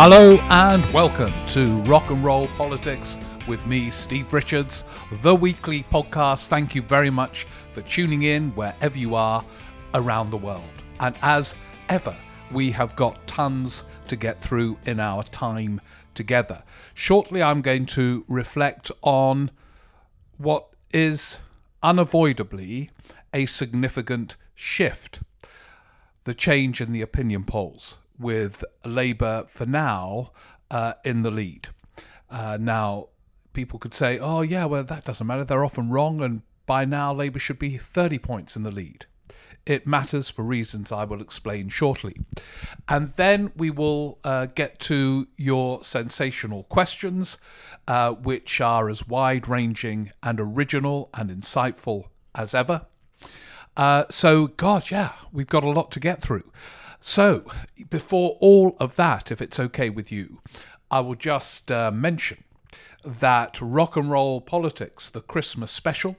Hello and welcome to Rock and Roll Politics with me, Steve Richards, the weekly podcast. Thank you very much for tuning in wherever you are around the world. And as ever, we have got tons to get through in our time together. Shortly, I'm going to reflect on what is unavoidably a significant shift the change in the opinion polls with Labour for now uh, in the lead. Uh, now, people could say, oh, yeah, well, that doesn't matter. They're often wrong, and by now Labour should be 30 points in the lead. It matters for reasons I will explain shortly. And then we will uh, get to your sensational questions, uh, which are as wide ranging and original and insightful as ever. Uh, so, God, yeah, we've got a lot to get through. So, before all of that, if it's okay with you, I will just uh, mention that Rock and Roll Politics, the Christmas special,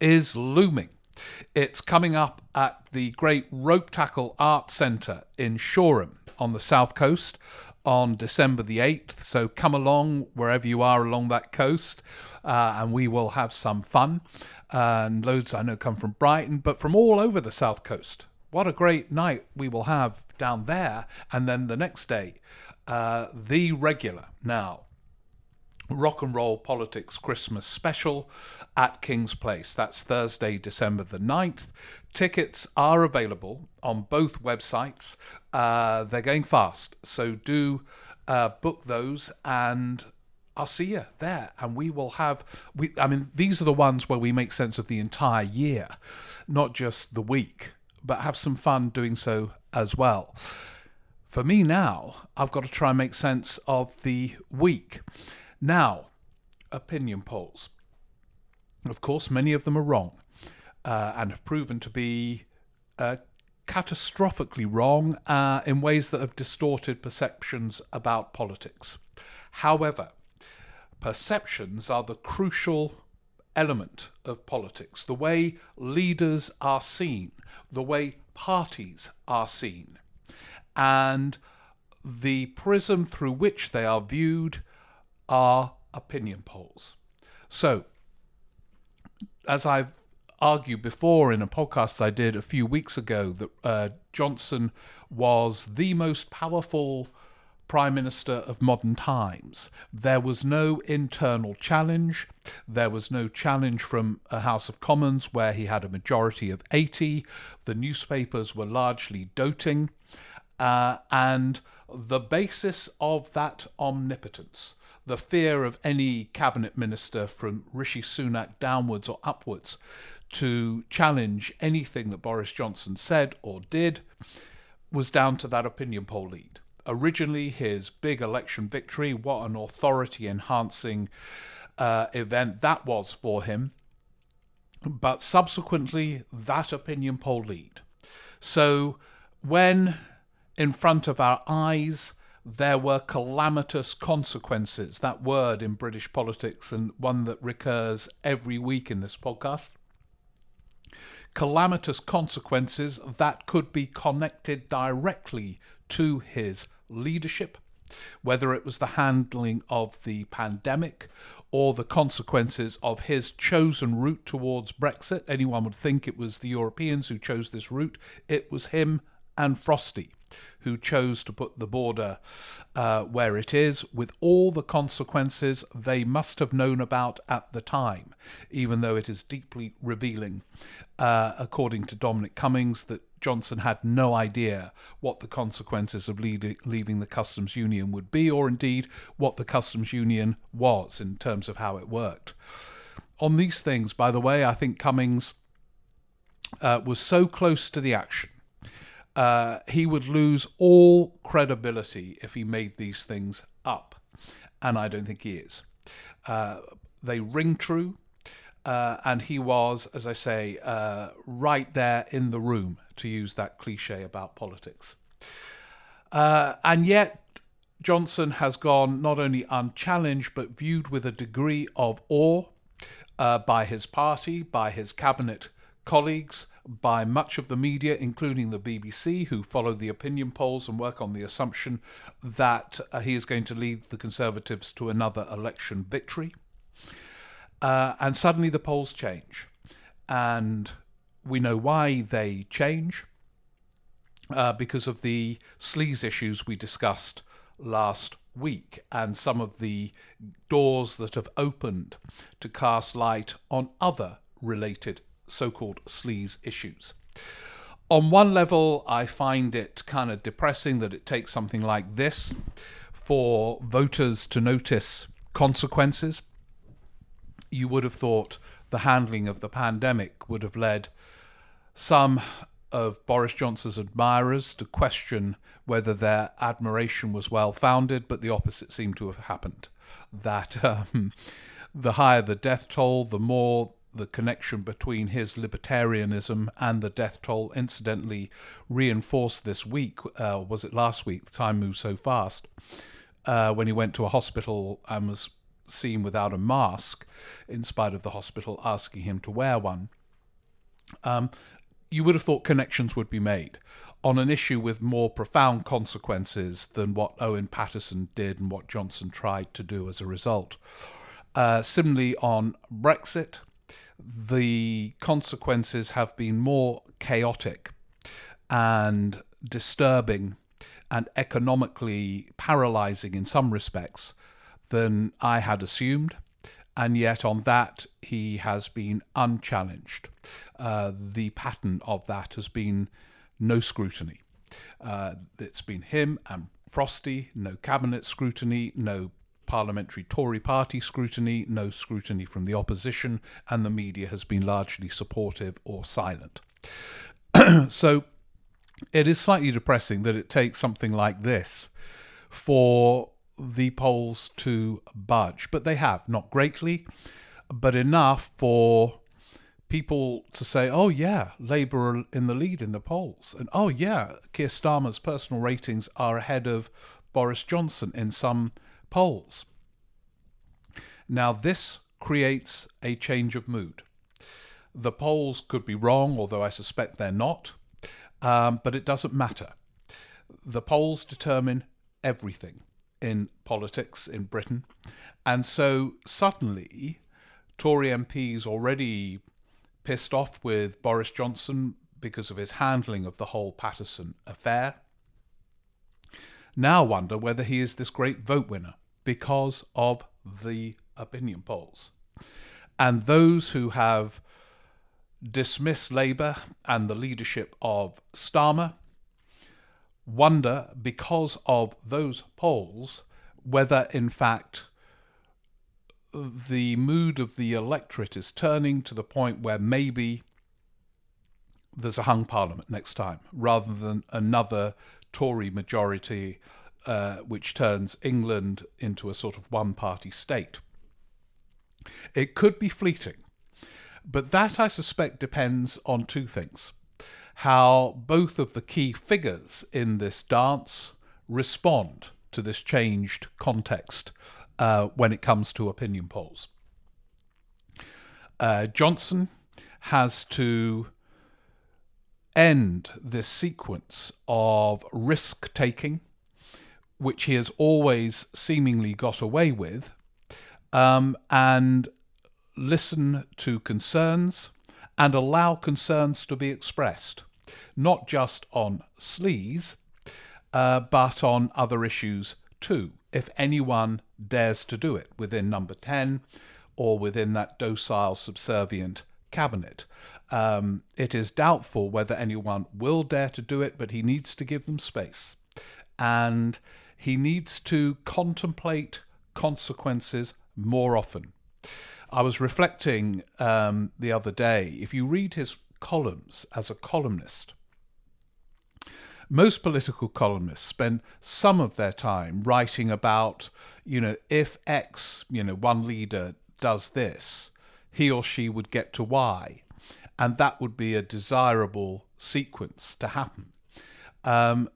is looming. It's coming up at the Great Ropetackle Art Centre in Shoreham on the south coast on December the 8th. So come along wherever you are along that coast uh, and we will have some fun. and loads I know come from Brighton, but from all over the south coast. What a great night we will have down there. And then the next day, uh, the regular now rock and roll politics Christmas special at Kings Place. That's Thursday, December the 9th. Tickets are available on both websites. Uh, they're going fast, so do uh, book those and I'll see you there, and we will have. We, I mean, these are the ones where we make sense of the entire year, not just the week, but have some fun doing so as well. For me now, I've got to try and make sense of the week. Now, opinion polls. Of course, many of them are wrong uh, and have proven to be uh, catastrophically wrong uh, in ways that have distorted perceptions about politics. However, perceptions are the crucial element of politics, the way leaders are seen, the way parties are seen, and the prism through which they are viewed are opinion polls. So, as I've argued before in a podcast I did a few weeks ago, that uh, Johnson was the most powerful prime minister of modern times. There was no internal challenge. There was no challenge from a House of Commons where he had a majority of 80. The newspapers were largely doting. Uh, and the basis of that omnipotence the fear of any cabinet minister from Rishi Sunak downwards or upwards to challenge anything that Boris Johnson said or did was down to that opinion poll lead. Originally, his big election victory, what an authority enhancing uh, event that was for him. But subsequently, that opinion poll lead. So, when in front of our eyes, there were calamitous consequences. That word in British politics, and one that recurs every week in this podcast. Calamitous consequences that could be connected directly to his leadership, whether it was the handling of the pandemic or the consequences of his chosen route towards Brexit. Anyone would think it was the Europeans who chose this route. It was him and Frosty who chose to put the border uh, where it is, with all the consequences they must have known about at the time, even though it is deeply revealing, uh, according to Dominic Cummings, that Johnson had no idea what the consequences of leaving the customs union would be, or indeed what the customs union was in terms of how it worked. On these things, by the way, I think Cummings uh, was so close to the action uh, he would lose all credibility if he made these things up. And I don't think he is. Uh, they ring true. Uh, and he was, as I say, uh, right there in the room, to use that cliche about politics. Uh, and yet, Johnson has gone not only unchallenged, but viewed with a degree of awe uh, by his party, by his cabinet colleagues, by much of the media, including the BBC, who follow the opinion polls and work on the assumption that uh, he is going to lead the Conservatives to another election victory. Uh, and suddenly the polls change. And we know why they change uh, because of the sleaze issues we discussed last week and some of the doors that have opened to cast light on other related so called sleaze issues. On one level, I find it kind of depressing that it takes something like this for voters to notice consequences. You would have thought the handling of the pandemic would have led some of Boris Johnson's admirers to question whether their admiration was well founded, but the opposite seemed to have happened. That um, the higher the death toll, the more the connection between his libertarianism and the death toll, incidentally reinforced this week. Uh, was it last week? The time moves so fast. Uh, when he went to a hospital and was seen without a mask, in spite of the hospital asking him to wear one. Um, you would have thought connections would be made on an issue with more profound consequences than what Owen Paterson did and what Johnson tried to do as a result. Uh, similarly, on Brexit, the consequences have been more chaotic and disturbing and economically paralyzing in some respects than I had assumed and yet on that he has been unchallenged. Uh, the pattern of that has been no scrutiny. Uh, it's been him and Frosty, no cabinet scrutiny, no parliamentary Tory party scrutiny, no scrutiny from the opposition, and the media has been largely supportive or silent. so it is slightly depressing that it takes something like this for the polls to budge, but they have, not greatly, but enough for people to say, oh, yeah, Labour are in the lead in the polls. And oh, yeah, Keir Starmer's personal ratings are ahead of Boris Johnson in some polls. Now, this creates a change of mood. The polls could be wrong, although I suspect they're not, um, but it doesn't matter. The polls determine everything in politics in Britain. And so suddenly, Tory MPs already pissed off with Boris Johnson because of his handling of the whole Paterson affair now wonder whether he is this great vote winner because of the opinion polls. And those who have dismissed Labour and the leadership of Starmer wonder because of those polls whether, in fact, the mood of the electorate is turning to the point where maybe there's a hung parliament next time rather than another Tory majority uh, which turns England into a sort of one party state. It could be fleeting, but that I suspect depends on two things how both of the key figures in this dance respond to this changed context uh, when it comes to opinion polls. Uh, Johnson has to end this sequence of risk taking, which he has always seemingly got away with, um, and listen to concerns and allow concerns to be expressed not just on sleaze, uh, but on other issues too, if anyone dares to do it within number 10 or within that docile, subservient cabinet. Um, it is doubtful whether anyone will dare to do it, but he needs to give them space. And he needs to contemplate consequences more often. I was reflecting um, the other day, if you read his columns as a columnist. Most political columnists spend some of their time writing about, you know, if X, you know, one leader does this, he or she would get to Y. And that would be a desirable sequence to happen. Um,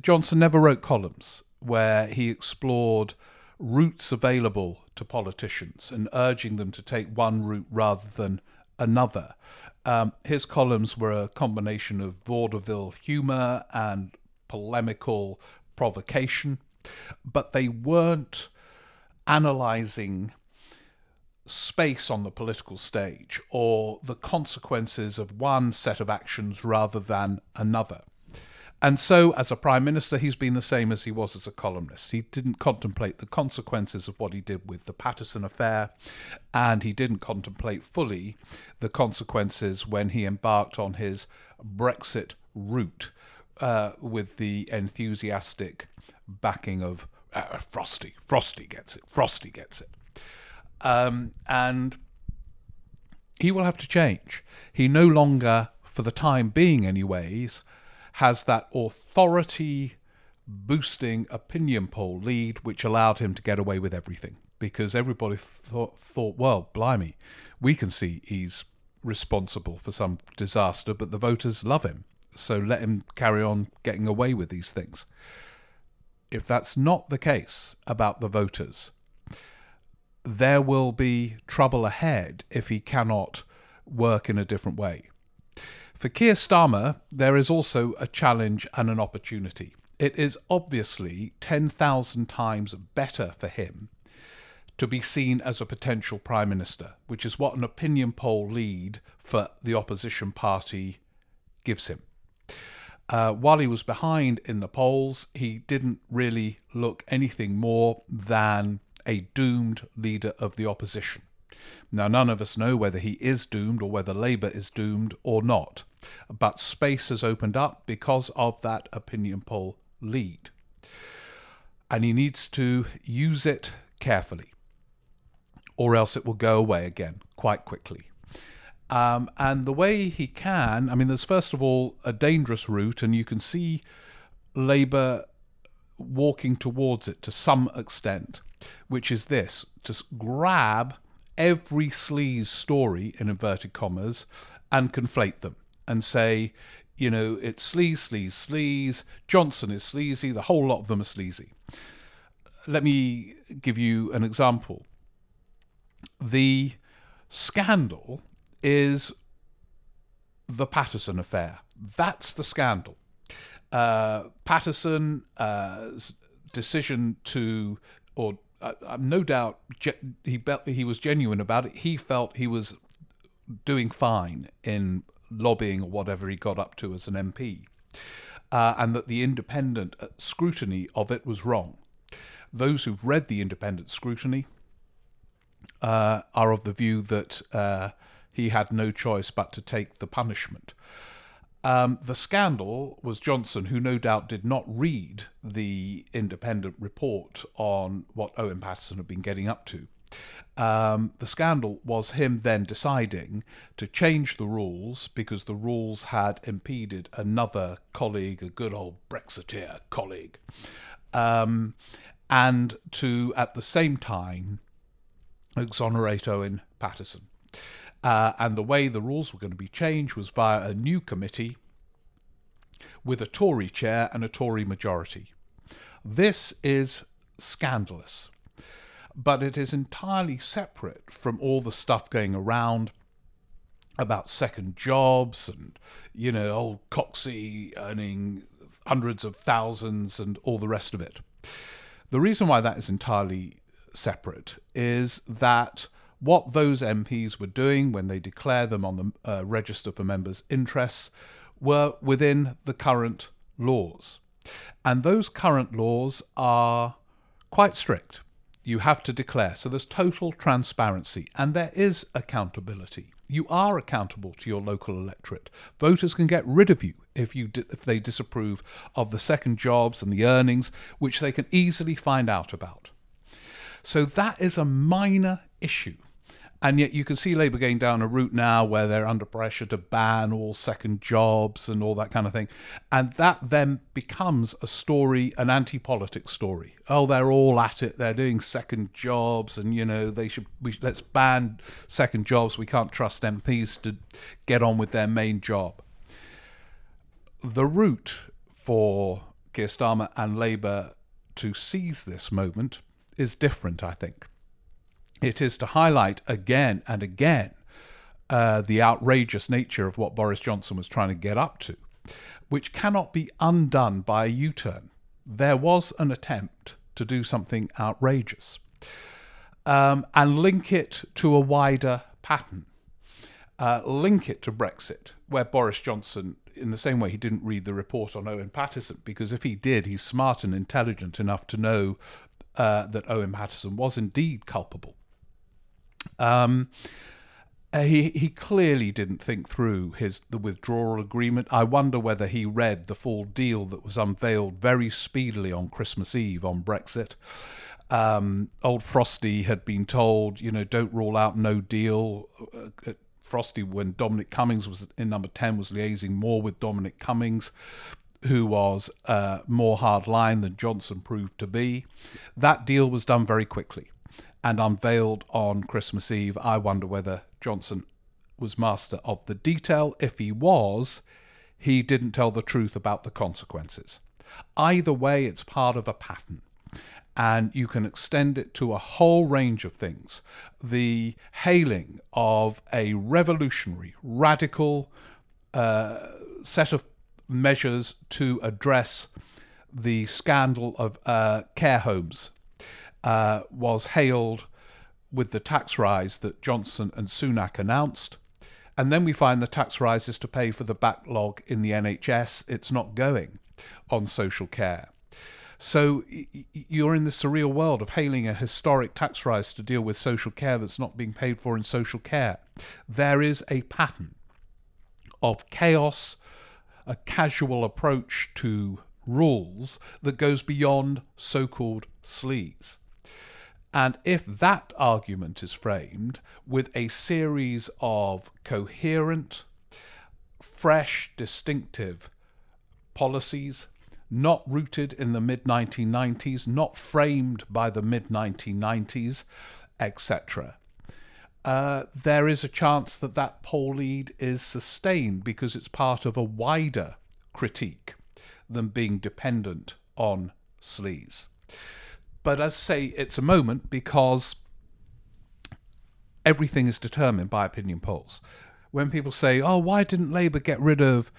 Johnson never wrote columns where he explored routes available to politicians and urging them to take one route rather than another. Um, his columns were a combination of vaudeville humor and polemical provocation, but they weren't analyzing space on the political stage or the consequences of one set of actions rather than another. And so, as a prime minister, he's been the same as he was as a columnist. He didn't contemplate the consequences of what he did with the Paterson affair, and he didn't contemplate fully the consequences when he embarked on his Brexit route uh, with the enthusiastic backing of uh, Frosty. Frosty gets it. Frosty gets it. Um, and he will have to change. He no longer, for the time being, anyways, has that authority boosting opinion poll lead which allowed him to get away with everything because everybody thought, thought well, blimey, we can see he's responsible for some disaster, but the voters love him. So let him carry on getting away with these things. If that's not the case about the voters, there will be trouble ahead if he cannot work in a different way. For Keir Starmer, there is also a challenge and an opportunity. It is obviously 10,000 times better for him to be seen as a potential prime minister, which is what an opinion poll lead for the opposition party gives him. Uh, while he was behind in the polls, he didn't really look anything more than a doomed leader of the opposition. Now, none of us know whether he is doomed or whether Labour is doomed or not, but space has opened up because of that opinion poll lead. And he needs to use it carefully, or else it will go away again quite quickly. Um, and the way he can, I mean, there's first of all a dangerous route, and you can see Labour walking towards it to some extent which is this to grab every sleaze story, in inverted commas, and conflate them and say, you know, it's sleaze, sleaze, sleaze, Johnson is sleazy, the whole lot of them are sleazy. Let me give you an example. The scandal is the Paterson affair. That's the scandal. Uh, Paterson's uh, decision to, or uh, no doubt he he was genuine about it. He felt he was doing fine in lobbying or whatever he got up to as an MP, uh, and that the independent uh, scrutiny of it was wrong. Those who've read the independent scrutiny uh, are of the view that uh, he had no choice but to take the punishment. Um, the scandal was Johnson, who no doubt did not read the independent report on what Owen Paterson had been getting up to. Um, the scandal was him then deciding to change the rules because the rules had impeded another colleague, a good old Brexiteer colleague, um, and to at the same time exonerate Owen Paterson. Uh, and the way the rules were going to be changed was via a new committee with a Tory chair and a Tory majority. This is scandalous, but it is entirely separate from all the stuff going around about second jobs and, you know, old Coxey earning hundreds of thousands and all the rest of it. The reason why that is entirely separate is that what those MPs were doing when they declare them on the uh, register for members' interests were within the current laws. And those current laws are quite strict. You have to declare. So there's total transparency and there is accountability. You are accountable to your local electorate. Voters can get rid of you if you if they disapprove of the second jobs and the earnings, which they can easily find out about. So that is a minor issue and yet you can see Labour going down a route now where they're under pressure to ban all second jobs and all that kind of thing. And that then becomes a story, an anti politics story. Oh, they're all at it. They're doing second jobs and, you know, they should, we, let's ban second jobs. We can't trust MPs to get on with their main job. The route for Keir Starmer and Labour to seize this moment is different, I think. It is to highlight again and again uh, the outrageous nature of what Boris Johnson was trying to get up to, which cannot be undone by a U turn. There was an attempt to do something outrageous um, and link it to a wider pattern. Uh, link it to Brexit, where Boris Johnson, in the same way he didn't read the report on Owen Paterson, because if he did, he's smart and intelligent enough to know uh, that Owen Paterson was indeed culpable. Um, uh, he he clearly didn't think through his the withdrawal agreement. I wonder whether he read the full deal that was unveiled very speedily on Christmas Eve on Brexit. Um, old Frosty had been told, you know, don't rule out no deal. Uh, Frosty, when Dominic Cummings was in number ten, was liaising more with Dominic Cummings, who was uh, more hardline than Johnson proved to be. That deal was done very quickly and unveiled on Christmas Eve. I wonder whether Johnson was master of the detail. If he was, he didn't tell the truth about the consequences. Either way, it's part of a pattern. And you can extend it to a whole range of things. The hailing of a revolutionary, radical uh, set of measures to address the scandal of uh, care homes uh, was hailed with the tax rise that Johnson and Sunak announced. And then we find the tax rise is to pay for the backlog in the NHS. It's not going on social care. So you're in the surreal world of hailing a historic tax rise to deal with social care that's not being paid for in social care. There is a pattern of chaos, a casual approach to rules that goes beyond so called sleaze. And if that argument is framed with a series of coherent, fresh, distinctive policies, not rooted in the mid 1990s, not framed by the mid 1990s, etc., uh, there is a chance that that poll lead is sustained because it's part of a wider critique than being dependent on sleaze. But as I say, it's a moment because everything is determined by opinion polls. When people say, oh, why didn't Labour get rid of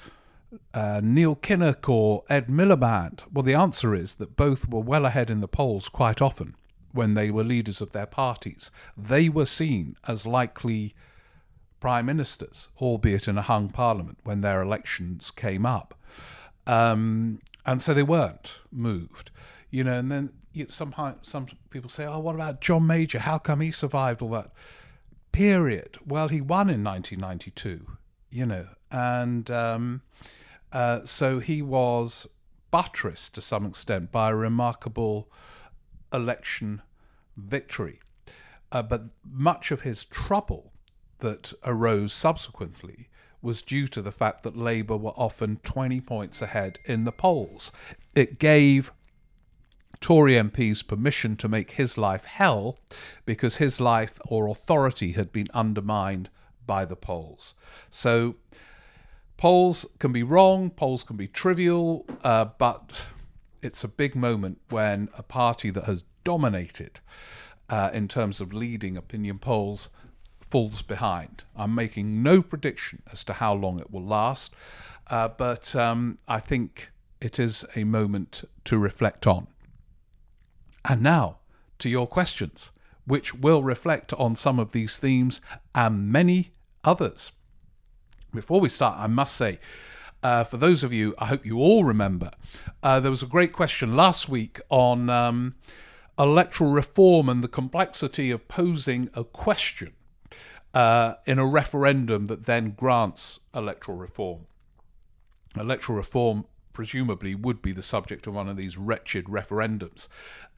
uh, Neil Kinnock or Ed Miliband? Well, the answer is that both were well ahead in the polls quite often when they were leaders of their parties. They were seen as likely prime ministers, albeit in a hung parliament when their elections came up. Um, and so they weren't moved, you know. And then you, sometimes some people say, "Oh, what about John Major? How come he survived all that period?" Well, he won in 1992, you know, and um, uh, so he was buttressed to some extent by a remarkable election victory. Uh, but much of his trouble that arose subsequently was due to the fact that Labour were often 20 points ahead in the polls. It gave Tory MPs permission to make his life hell because his life or authority had been undermined by the polls. So polls can be wrong, polls can be trivial, uh, but it's a big moment when a party that has dominated uh, in terms of leading opinion polls falls behind. I'm making no prediction as to how long it will last, uh, but um, I think it is a moment to reflect on. And now to your questions, which will reflect on some of these themes and many others. Before we start, I must say, uh, for those of you, I hope you all remember, uh, there was a great question last week on um, electoral reform and the complexity of posing a question uh, in a referendum that then grants electoral reform. Electoral reform presumably would be the subject of one of these wretched referendums.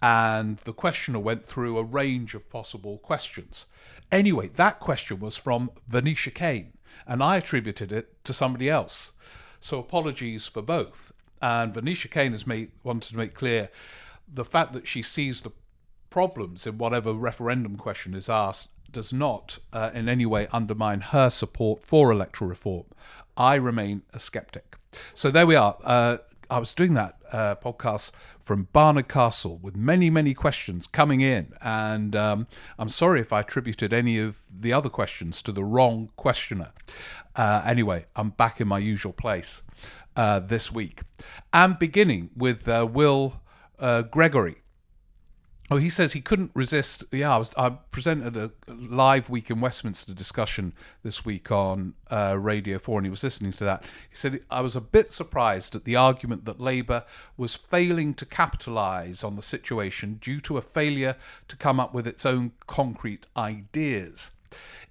And the questioner went through a range of possible questions. Anyway, that question was from Venetia Kane, and I attributed it to somebody else. So apologies for both. And Venetia Kane has made wanted to make clear the fact that she sees the problems in whatever referendum question is asked does not uh, in any way undermine her support for electoral reform. I remain a skeptic. So there we are. Uh, I was doing that uh, podcast from Barnard Castle with many, many questions coming in. And um, I'm sorry if I attributed any of the other questions to the wrong questioner. Uh, anyway, I'm back in my usual place uh, this week. And beginning with uh, Will uh, Gregory. Oh, he says he couldn't resist. Yeah, I was. I presented a live week in Westminster discussion this week on uh, Radio Four, and he was listening to that. He said I was a bit surprised at the argument that Labour was failing to capitalise on the situation due to a failure to come up with its own concrete ideas.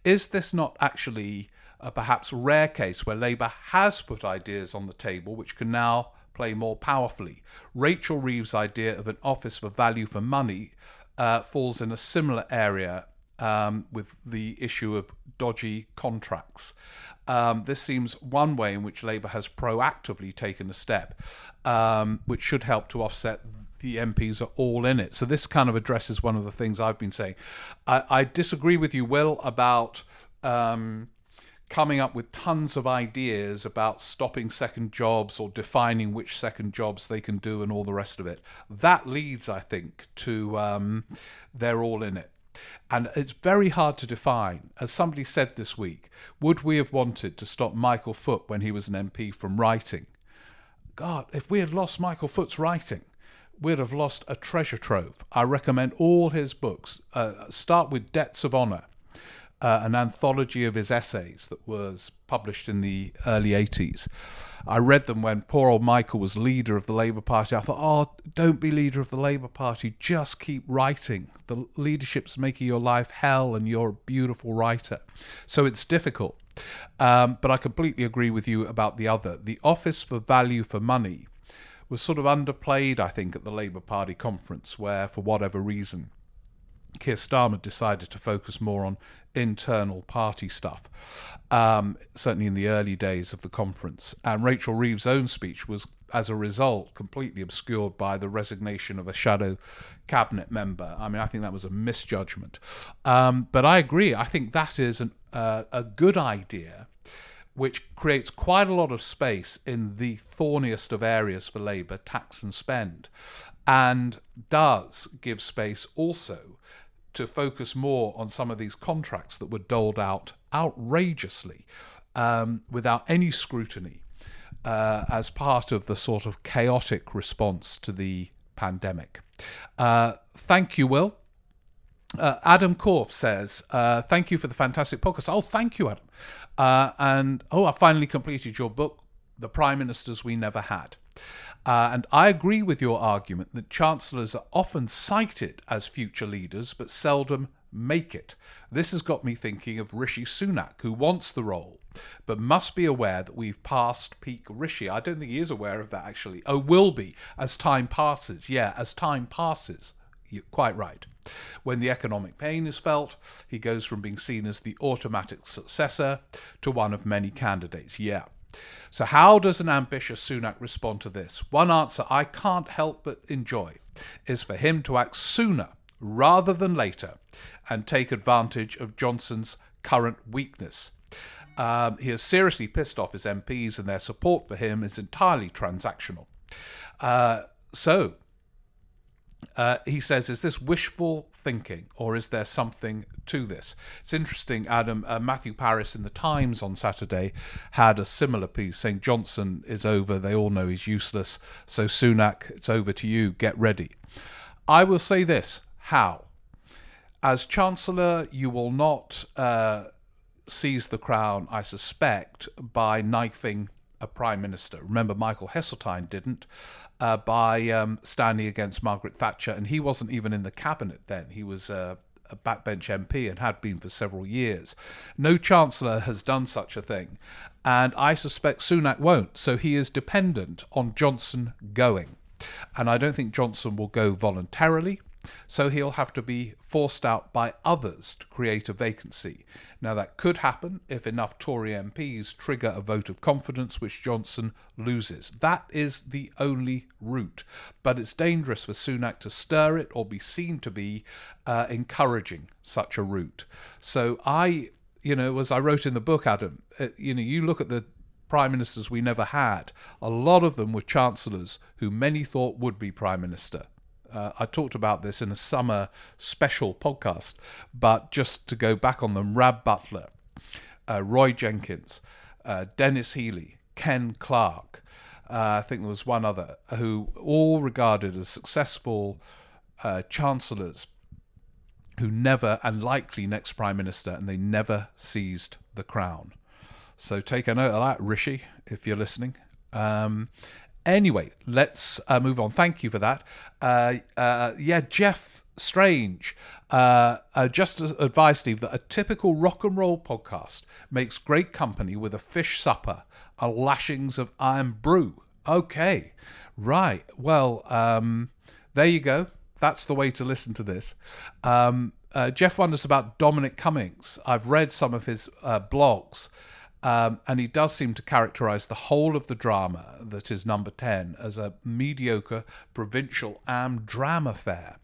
Is this not actually a perhaps rare case where Labour has put ideas on the table which can now play more powerfully. Rachel Reeves' idea of an office for value for money uh, falls in a similar area um, with the issue of dodgy contracts. Um, this seems one way in which Labour has proactively taken a step, um, which should help to offset the MPs are all in it. So this kind of addresses one of the things I've been saying. I, I disagree with you, Will, about um, coming up with tons of ideas about stopping second jobs or defining which second jobs they can do and all the rest of it. That leads, I think, to um, they're all in it. And it's very hard to define. As somebody said this week, would we have wanted to stop Michael Foot when he was an MP from writing? God, if we had lost Michael Foot's writing, we'd have lost a treasure trove. I recommend all his books. Uh, start with Debts of Honour uh, an anthology of his essays that was published in the early 80s. I read them when poor old Michael was leader of the Labour Party. I thought, oh, don't be leader of the Labour Party, just keep writing. The leadership's making your life hell, and you're a beautiful writer. So it's difficult. Um, but I completely agree with you about the other. The Office for Value for Money was sort of underplayed, I think, at the Labour Party conference, where, for whatever reason, Keir Starmer decided to focus more on internal party stuff, um, certainly in the early days of the conference. And Rachel Reeves' own speech was, as a result, completely obscured by the resignation of a shadow cabinet member. I mean, I think that was a misjudgment. Um, but I agree. I think that is an, uh, a good idea. Which creates quite a lot of space in the thorniest of areas for Labour, tax and spend, and does give space also to focus more on some of these contracts that were doled out outrageously um, without any scrutiny uh, as part of the sort of chaotic response to the pandemic. Uh, thank you, Will. Uh, Adam Korf says, uh, Thank you for the fantastic podcast. Oh, thank you, Adam. Uh, and oh, I finally completed your book, The Prime Ministers We Never Had. Uh, and I agree with your argument that chancellors are often cited as future leaders but seldom make it. This has got me thinking of Rishi Sunak, who wants the role, but must be aware that we've passed peak Rishi. I don't think he is aware of that actually. Oh, will be as time passes. Yeah, as time passes. You're quite right. When the economic pain is felt, he goes from being seen as the automatic successor to one of many candidates. Yeah. So, how does an ambitious Sunak respond to this? One answer I can't help but enjoy is for him to act sooner rather than later and take advantage of Johnson's current weakness. Um, he has seriously pissed off his MPs, and their support for him is entirely transactional. Uh, so, uh, he says, is this wishful thinking or is there something to this? It's interesting, Adam. Uh, Matthew Parris in the Times on Saturday had a similar piece saying Johnson is over. They all know he's useless. So, Sunak, it's over to you. Get ready. I will say this how? As Chancellor, you will not uh, seize the crown, I suspect, by knifing a prime minister. Remember, Michael Heseltine didn't uh, by um, standing against Margaret Thatcher, and he wasn't even in the cabinet then. He was uh, a backbench MP and had been for several years. No chancellor has done such a thing, and I suspect Sunak won't. So he is dependent on Johnson going, and I don't think Johnson will go voluntarily. So he'll have to be forced out by others to create a vacancy. Now, that could happen if enough Tory MPs trigger a vote of confidence which Johnson loses. That is the only route. But it's dangerous for Sunak to stir it or be seen to be uh, encouraging such a route. So I, you know, as I wrote in the book, Adam, uh, you know, you look at the prime ministers we never had. A lot of them were chancellors who many thought would be prime minister. Uh, I talked about this in a summer special podcast, but just to go back on them, Rab Butler, uh, Roy Jenkins, uh, Denis Healey, Ken Clarke, uh, I think there was one other, who all regarded as successful uh, chancellors who never, and likely next prime minister, and they never seized the crown. So take a note of that, Rishi, if you're listening. Um, anyway, let's uh, move on. Thank you for that. Uh, uh, yeah, Jeff Strange uh, uh, just advised Steve that a typical rock and roll podcast makes great company with a fish supper and lashings of Irn-Bru. Okay, right. Well, um, there you go. That's the way to listen to this. Um, uh, Jeff wonders about Dominic Cummings. I've read some of his blogs, um, and he does seem to characterize the whole of the drama that is number 10 as a mediocre provincial am drama affair.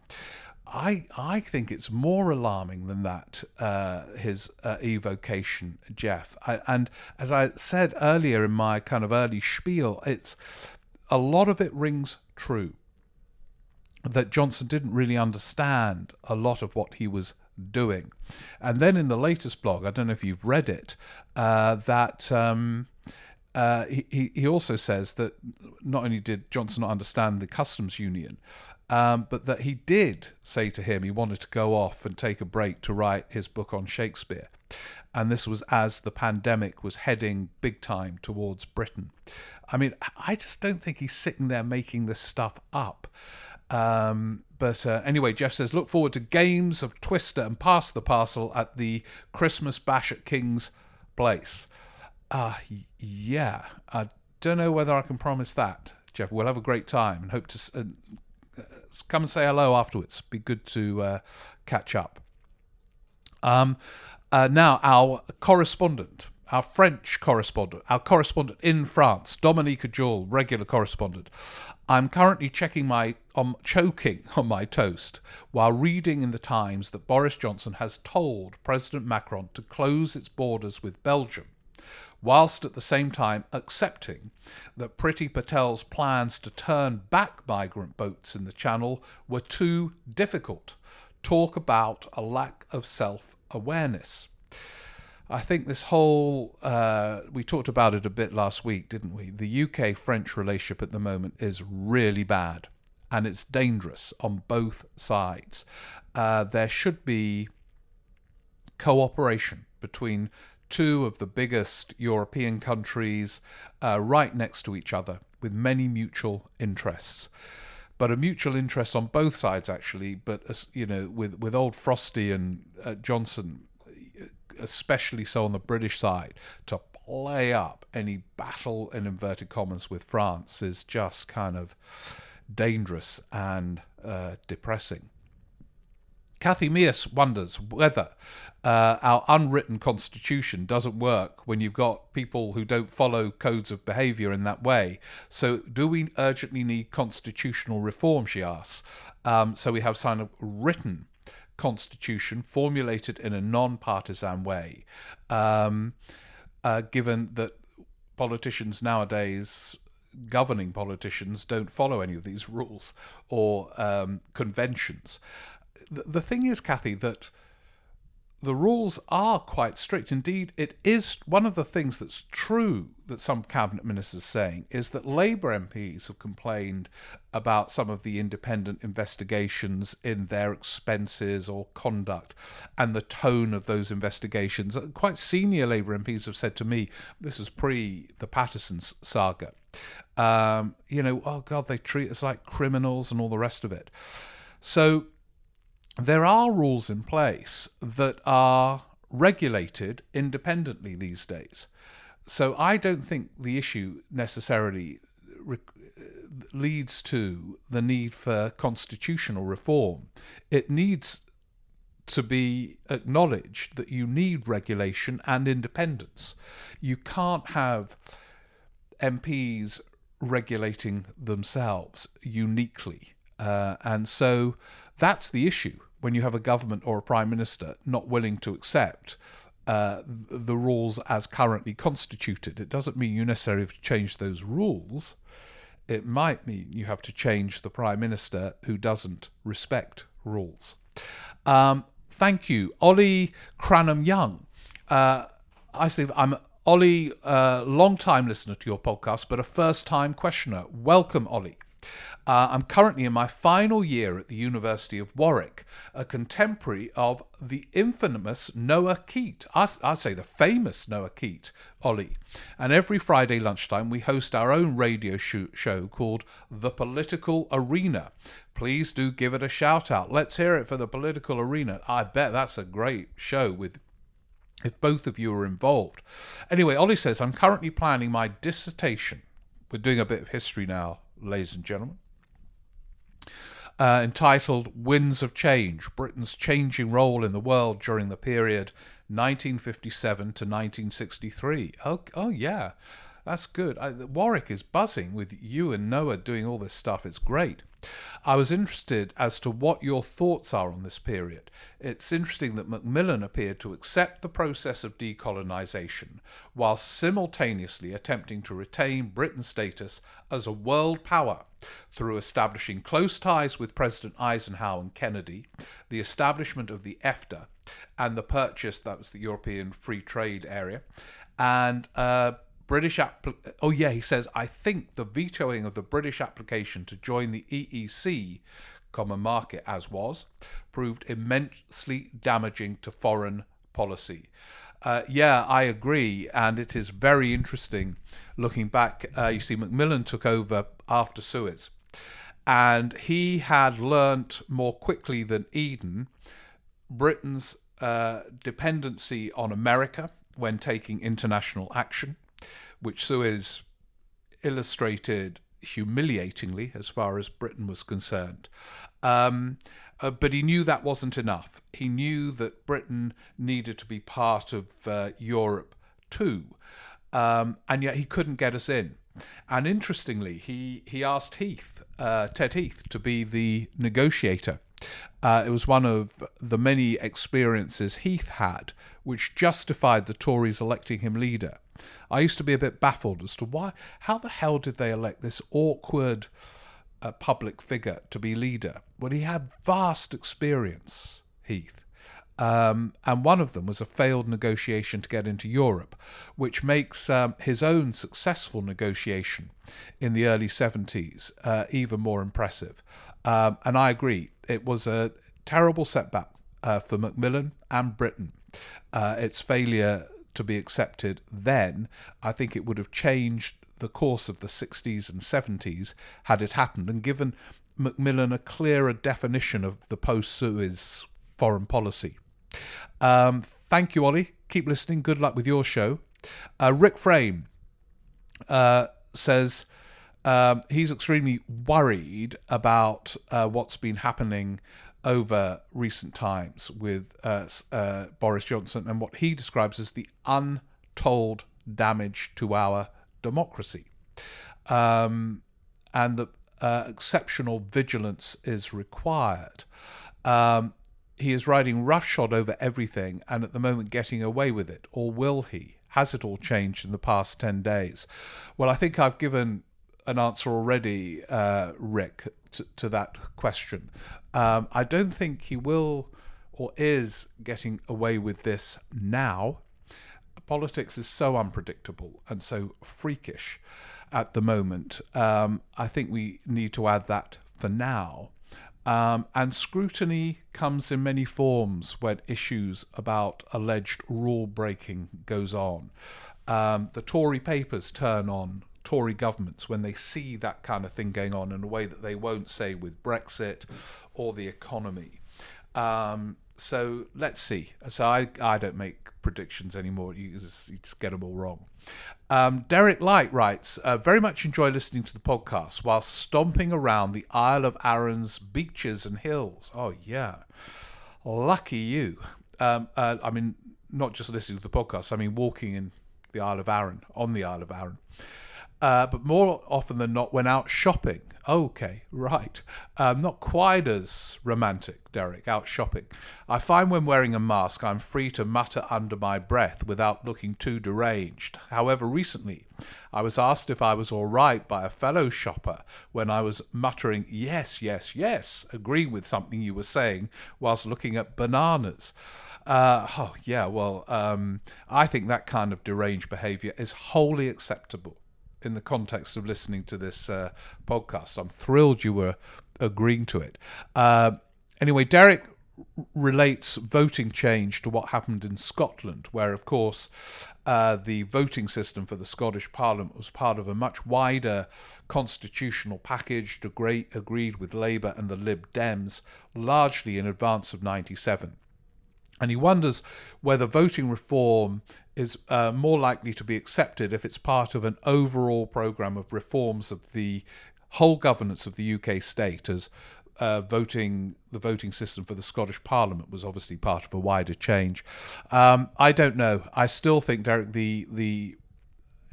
I I think it's more alarming than that. Uh, his uh, evocation, Jeff, I, and as I said earlier in my kind of early spiel, it's a lot of it rings true that Johnson didn't really understand a lot of what he was doing. And then in the latest blog, I don't know if you've read it, uh, that um, uh, he, he also says that not only did Johnson not understand the customs union, um, but that he did say to him he wanted to go off and take a break to write his book on Shakespeare. And this was as the pandemic was heading big time towards Britain. I mean, I just don't think he's sitting there making this stuff up. Um, but uh, anyway, Jeff says, look forward to games of Twister and Pass the Parcel at the Christmas Bash at Kings Place. Uh, yeah, I don't know whether I can promise that, Jeff. We'll have a great time and hope to uh, come and say hello afterwards. Be good to uh, catch up. Um, uh, now, our correspondent, our French correspondent, our correspondent in France, Dominique Joule, regular correspondent. I'm currently checking my um, choking on my toast while reading in the Times that Boris Johnson has told President Macron to close its borders with Belgium, whilst at the same time accepting that Priti Patel's plans to turn back migrant boats in the Channel were too difficult. Talk about a lack of self awareness. I think this whole, uh, we talked about it a bit last week, didn't we? The UK French relationship at the moment is really bad and it's dangerous on both sides. Uh, there should be cooperation between two of the biggest European countries uh, right next to each other with many mutual interests. But a mutual interest on both sides, actually. But you know, with with old Frosty and uh, Johnson, especially so on the British side, to play up any battle in inverted commas with France is just kind of dangerous and uh, depressing. Kathy Mears wonders whether uh, our unwritten constitution doesn't work when you've got people who don't follow codes of behaviour in that way. So, do we urgently need constitutional reform? She asks. Um, so, we have some written constitution formulated in a non partisan way, um, uh, given that politicians nowadays governing politicians don't follow any of these rules or um, conventions. The, the thing is, Kathy, that the rules are quite strict. Indeed, it is one of the things that's true that some cabinet ministers are saying is that Labour MPs have complained about some of the independent investigations in their expenses or conduct and the tone of those investigations. Quite senior Labour MPs have said to me, this is pre the Paterson saga, um, you know, oh God, they treat us like criminals and all the rest of it. So there are rules in place that are regulated independently these days. So I don't think the issue necessarily re- leads to the need for constitutional reform. It needs to be acknowledged that you need regulation and independence. You can't have MPs regulating themselves uniquely. Uh, and so that's the issue when you have a government or a prime minister not willing to accept uh, the rules as currently constituted. It doesn't mean you necessarily have to change those rules. It might mean you have to change the prime minister who doesn't respect rules. Um, thank you, Ollie Cranham Young. Uh, I see. I'm Ollie, uh, long time listener to your podcast, but a first time questioner. Welcome, Ollie. Uh, I'm currently in my final year at the University of Warwick, a contemporary of the infamous Noah Keat. I, I'd say the famous Noah Keat, Ollie. And every Friday lunchtime, we host our own radio show called The Political Arena. Please do give it a shout out. Let's hear it for the Political Arena. I bet that's a great show with if both of you are involved. Anyway, Ollie says, I'm currently planning my dissertation. We're doing a bit of history now, ladies and gentlemen uh, entitled Winds of Change Britain's Changing Role in the World During the Period 1957 to 1963. Oh, oh yeah, that's good. I, Warwick is buzzing with you and Noah doing all this stuff. It's great. I was interested as to what your thoughts are on this period. It's interesting that Macmillan appeared to accept the process of decolonisation while simultaneously attempting to retain Britain's status as a world power through establishing close ties with President Eisenhower and Kennedy, the establishment of the EFTA, and the purchase, that was the European Free Trade Area, and uh, British appli- oh yeah, he says I think the vetoing of the British application to join the EEC common market as was proved immensely damaging to foreign policy. Uh, yeah, I agree, and it is very interesting looking back. Uh, you see, Macmillan took over after Suez, and he had learnt more quickly than Eden Britain's uh, dependency on America when taking international action which Suez illustrated humiliatingly as far as Britain was concerned. Um, uh, but he knew that wasn't enough. He knew that Britain needed to be part of uh, Europe too, um, and yet he couldn't get us in. And interestingly, he, he asked Heath, uh, Ted Heath, to be the negotiator. Uh, it was one of the many experiences Heath had which justified the Tories electing him leader. I used to be a bit baffled as to why, how the hell did they elect this awkward uh, public figure to be leader when he had vast experience, Heath. Um, and one of them was a failed negotiation to get into Europe, which makes um, his own successful negotiation in the early 70s uh, even more impressive. Um, and I agree, it was a terrible setback uh, for Macmillan and Britain. Uh, its failure to be accepted then, I think it would have changed the course of the 60s and 70s had it happened and given Macmillan a clearer definition of the post Suez foreign policy. Um, thank you, Ollie. Keep listening. Good luck with your show. Uh, Rick Frame uh, says um, he's extremely worried about uh, what's been happening over recent times with uh, uh, Boris Johnson and what he describes as the untold damage to our democracy. Um, and that uh, exceptional vigilance is required. Um, he is riding roughshod over everything and at the moment getting away with it, or will he? Has it all changed in the past 10 days? Well, I think I've given an answer already, uh, Rick, to, to, that question. Um, I don't think he will or is getting away with this now. Politics is so unpredictable and so freakish at the moment. Um, I think we need to add that for now. Um, and scrutiny comes in many forms when issues about alleged rule breaking goes on. Um, the Tory papers turn on Tory governments when they see that kind of thing going on in a way that they won't say with Brexit or the economy. Um, so let's see. So I, I don't make predictions anymore. You just, you just get them all wrong. Um, Derek Light writes, uh, very much enjoy listening to the podcast while stomping around the Isle of Arran's beaches and hills. Oh, yeah. Lucky you. Um, uh, I mean, not just listening to the podcast, I mean, walking in the Isle of Arran, on the Isle of Arran. Uh, but more often than not, went out shopping. Okay, right. Um, not quite as romantic, Derek, out shopping. I find when wearing a mask, I'm free to mutter under my breath without looking too deranged. However, recently, I was asked if I was all right by a fellow shopper when I was muttering, yes, yes, yes, agreeing with something you were saying whilst looking at bananas. Uh, oh, yeah, well, um, I think that kind of deranged behavior is wholly acceptable in the context of listening to this uh, podcast. I'm thrilled you were agreeing to it. Uh, anyway, Derek relates voting change to what happened in Scotland, where, of course, uh, the voting system for the Scottish Parliament was part of a much wider constitutional package agreed with Labour and the Lib Dems, largely in advance of 97. And he wonders whether voting reform is uh, more likely to be accepted if it's part of an overall programme of reforms of the whole governance of the UK state, as uh, voting the voting system for the Scottish Parliament was obviously part of a wider change. Um, I don't know. I still think, Derek, the the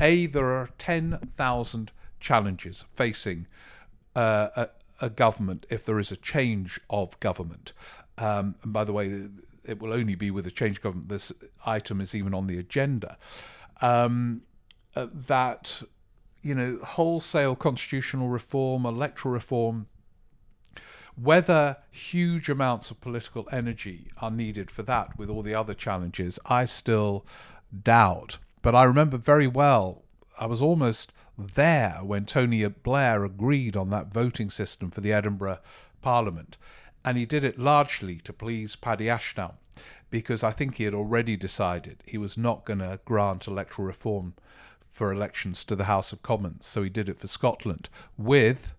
a there are ten thousand challenges facing uh, a, a, government if there is a change of government. Um, and by the way, it will only be with a change government this item is even on the agenda. Um, uh, that you know wholesale constitutional reform, electoral reform, whether huge amounts of political energy are needed for that with all the other challenges, I still doubt. But I remember very well, I was almost there when Tony Blair agreed on that voting system for the Edinburgh Parliament and he did it largely to please Paddy Ashdown because I think he had already decided he was not going to grant electoral reform for elections to the House of Commons. So he did it for Scotland with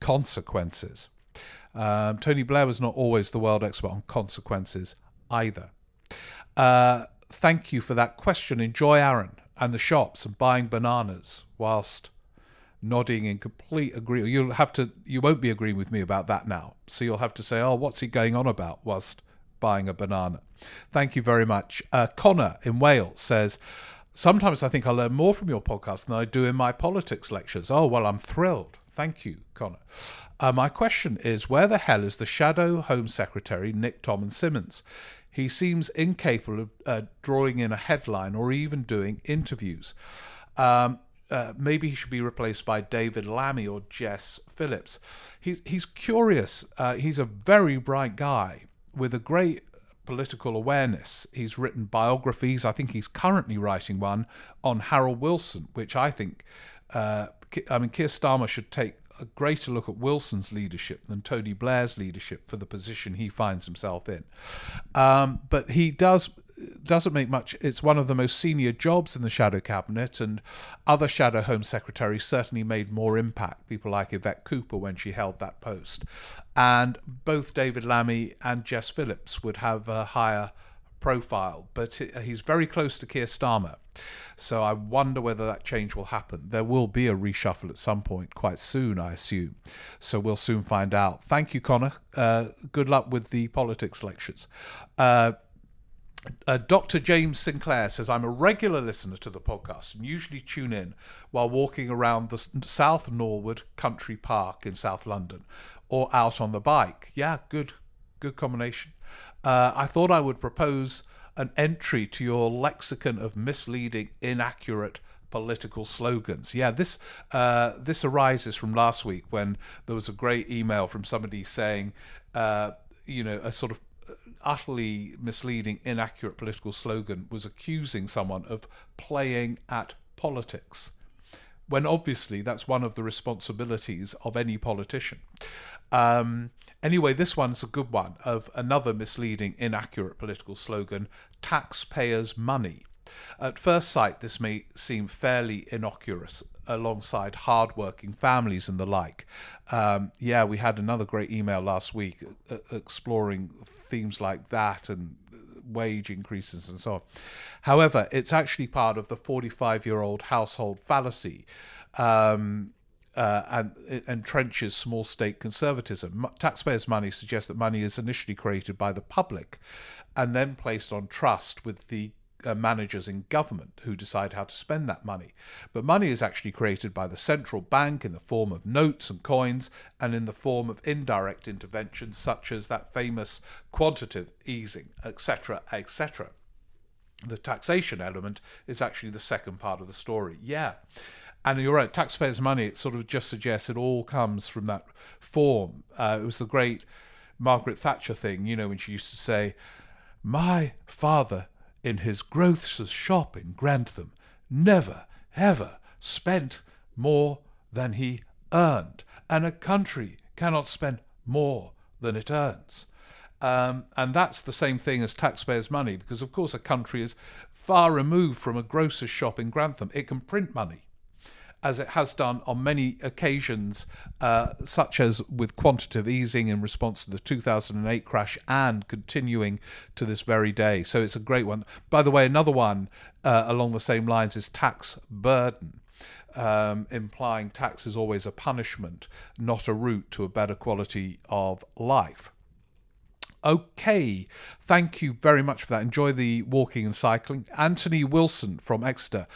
consequences. Um, Tony Blair was not always the world expert on consequences either. Uh, thank you for that question. Enjoy Arran and the shops and buying bananas whilst nodding in complete agreement. You'll have to, you won't be agreeing with me about that now. So you'll have to say, oh, what's he going on about whilst buying a banana? Thank you very much. Uh, Connor in Wales says, Sometimes I think I learn more from your podcast than I do in my politics lectures. Oh, well, I'm thrilled. Thank you, Connor. Uh, my question is where the hell is the shadow Home Secretary, Nick Thomas-Symonds? He seems incapable of uh, drawing in a headline or even doing interviews. Um, uh, maybe he should be replaced by David Lammy or Jess Phillips. He's he's curious. Uh, he's a very bright guy with a great political awareness. He's written biographies. I think he's currently writing one on Harold Wilson, which I think. Uh, I mean, Keir Starmer should take a greater look at Wilson's leadership than Tony Blair's leadership for the position he finds himself in. Um, but he does doesn't make much. It's one of the most senior jobs in the shadow cabinet, and other shadow home secretaries certainly made more impact. People like Yvette Cooper when she held that post, and both David Lammy and Jess Phillips would have a higher profile, but he's very close to Keir Starmer. So I wonder whether that change will happen. There will be a reshuffle at some point quite soon, I assume. So we'll soon find out. Thank you, Connor. Uh, good luck with the politics lectures. Uh, uh, Dr. James Sinclair says, I'm a regular listener to the podcast and usually tune in while walking around the South Norwood Country Park in South London or out on the bike. Yeah, good, good combination. Uh, I thought I would propose an entry to your lexicon of misleading, inaccurate political slogans. Yeah, this uh, this arises from last week when there was a great email from somebody saying, uh, you know, a sort of utterly misleading, inaccurate political slogan was accusing someone of playing at politics, when obviously that's one of the responsibilities of any politician. Um, anyway, this one's a good one of another misleading, inaccurate political slogan taxpayers' money. At first sight, this may seem fairly innocuous alongside hardworking families and the like. Um, yeah, we had another great email last week uh, exploring themes like that and wage increases and so on. However, it's actually part of the 45 year old household fallacy. Um, uh, and entrenches small state conservatism. Taxpayers' money suggests that money is initially created by the public and then placed on trust with the uh, managers in government who decide how to spend that money. But money is actually created by the central bank in the form of notes and coins and in the form of indirect interventions such as that famous quantitative easing, etc., etc. The taxation element is actually the second part of the story. Yeah. And you're right, taxpayers' money, it sort of just suggests it all comes from that form. Uh, it was the great Margaret Thatcher thing, you know, when she used to say, My father in his grocer's shop in Grantham never, ever spent more than he earned. And a country cannot spend more than it earns. Um, and that's the same thing as taxpayers' money, because of course a country is far removed from a grocer's shop in Grantham. It can print money as it has done on many occasions, uh, such as with quantitative easing in response to the 2008 crash and continuing to this very day. So it's a great one. By the way, another one uh, along the same lines is tax burden. Um, implying tax is always a punishment, not a route to a better quality of life. Okay, thank you very much for that. Enjoy the walking and cycling. Anthony Wilson from Exeter.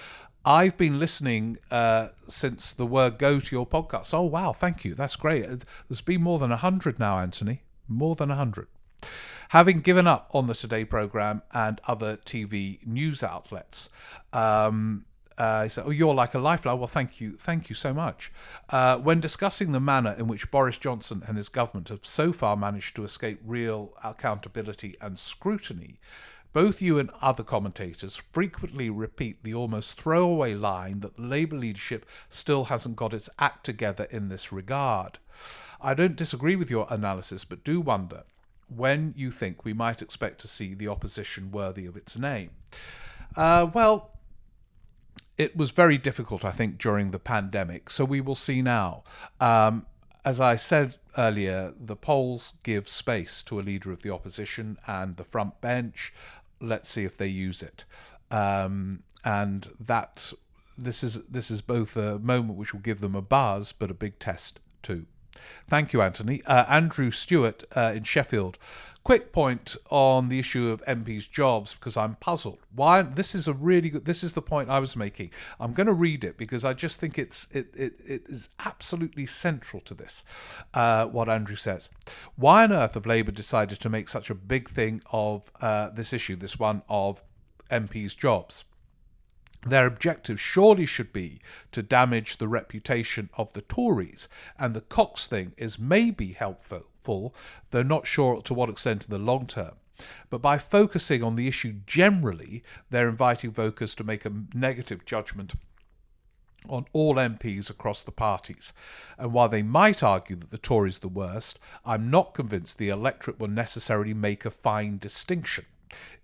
I've been listening uh, since the word go to your podcast. Oh, wow. Thank you. That's great. There's been more than 100 now, Anthony. More than 100. Having given up on the Today programme and other TV news outlets, um, uh, he said, "Oh, you're like a lifeline." Well, thank you, thank you so much. Uh, when discussing the manner in which Boris Johnson and his government have so far managed to escape real accountability and scrutiny, both you and other commentators frequently repeat the almost throwaway line that the Labour leadership still hasn't got its act together in this regard. I don't disagree with your analysis, but do wonder when you think we might expect to see the opposition worthy of its name. Uh, well, it was very difficult, I think, during the pandemic. So we will see now. Um, as I said earlier, the polls give space to a leader of the opposition and the front bench let's see if they use it. Um, and that this is this is both a moment which will give them a buzz, but a big test too. Thank you, Anthony. Uh, Andrew Stewart uh, in Sheffield. Quick point on the issue of MPs' jobs because I'm puzzled. Why? This is a really good. This is the point I was making. I'm going to read it because I just think it's it it, it is absolutely central to this. Uh, what Andrew says. Why on earth have Labour decided to make such a big thing of uh, this issue? This one of MPs' jobs. Their objective surely should be to damage the reputation of the Tories, and the Cox thing is maybe helpful, though not sure to what extent in the long term. But by focusing on the issue generally, they're inviting voters to make a negative judgment on all MPs across the parties. And while they might argue that the Tories are the worst, I'm not convinced the electorate will necessarily make a fine distinction.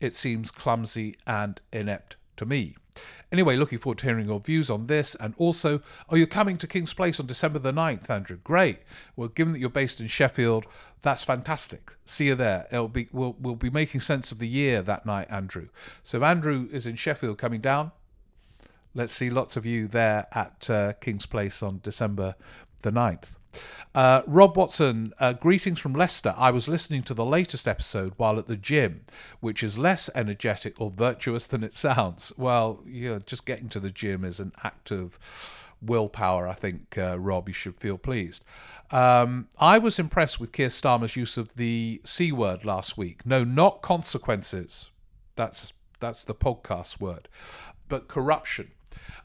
It seems clumsy and inept to me. Anyway, looking forward to hearing your views on this. And also, are you coming to Kings Place on December the 9th, Andrew? Great. Well, given that you're based in Sheffield, that's fantastic. See you there. It'll be we'll, we'll be making sense of the year that night, Andrew. So Andrew is in Sheffield coming down. Let's see lots of you there at uh, Kings Place on December the 9th. Uh, Rob Watson, uh, greetings from Leicester. I was listening to the latest episode while at the gym, which is less energetic or virtuous than it sounds. Well, yeah, just getting to the gym is an act of willpower. I think, uh, Rob, you should feel pleased. Um, I was impressed with Keir Starmer's use of the C word last week. No, not consequences. That's that's the podcast word, but corruption.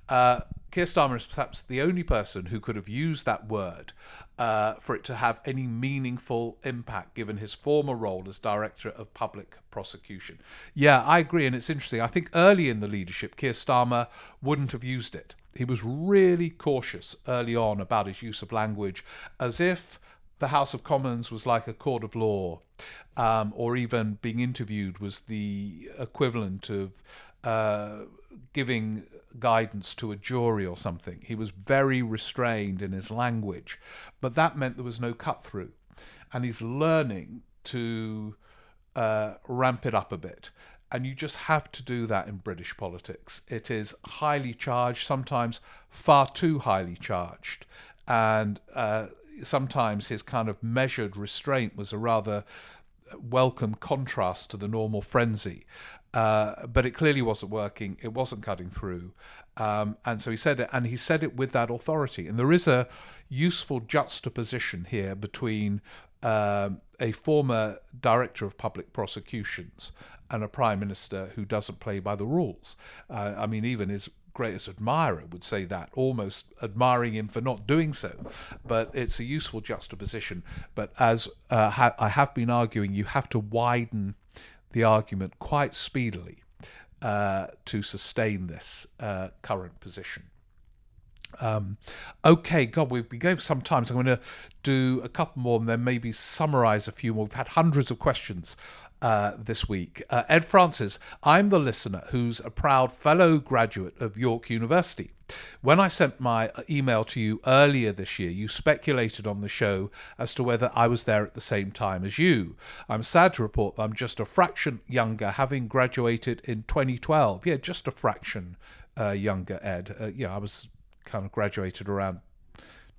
Uh, Keir Starmer is perhaps the only person who could have used that word uh, for it to have any meaningful impact, given his former role as Director of Public Prosecution. Yeah, I agree, and it's interesting. I think early in the leadership, Keir Starmer wouldn't have used it. He was really cautious early on about his use of language, as if the House of Commons was like a court of law, um, or even being interviewed was the equivalent of uh, giving guidance to a jury or something. He was very restrained in his language, but that meant there was no cut through. And he's learning to uh, ramp it up a bit. And you just have to do that in British politics. It is highly charged, sometimes far too highly charged. And uh, sometimes his kind of measured restraint was a rather welcome contrast to the normal frenzy. Uh, but it clearly wasn't working. It wasn't cutting through. Um, and so he said it, and he said it with that authority. And there is a useful juxtaposition here between um, a former director of public prosecutions and a prime minister who doesn't play by the rules. Uh, I mean, even his greatest admirer would say that, almost admiring him for not doing so. But it's a useful juxtaposition. But as uh, ha- I have been arguing, you have to widen the argument quite speedily uh, to sustain this uh, current position. Um, okay, God, we've been going for some time, so I'm going to do a couple more and then maybe summarize a few more. We've had hundreds of questions uh, this week. Uh, Ed Francis, I'm the listener who's a proud fellow graduate of York University. When I sent my email to you earlier this year, you speculated on the show as to whether I was there at the same time as you. I'm sad to report that I'm just a fraction younger, having graduated in 2012. Yeah, just a fraction uh, younger, Ed. Uh, yeah, I was kind of graduated around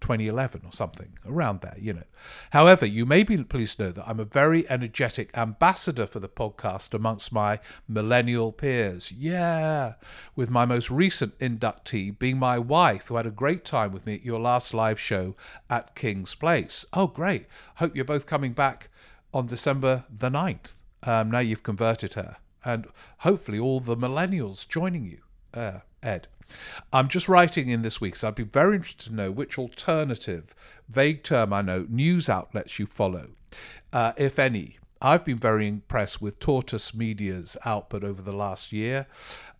2011 or something, around there, you know. However, you may be pleased to know that I'm a very energetic ambassador for the podcast amongst my millennial peers. Yeah, with my most recent inductee being my wife, who had a great time with me at your last live show at Kings Place. Oh, great. Hope you're both coming back on December the 9th. Um, now you've converted her. And hopefully all the millennials joining you, uh, Ed. I'm just writing in this week, so I'd be very interested to know which alternative, vague term I know, news outlets you follow, uh, if any. I've been very impressed with Tortoise Media's output over the last year.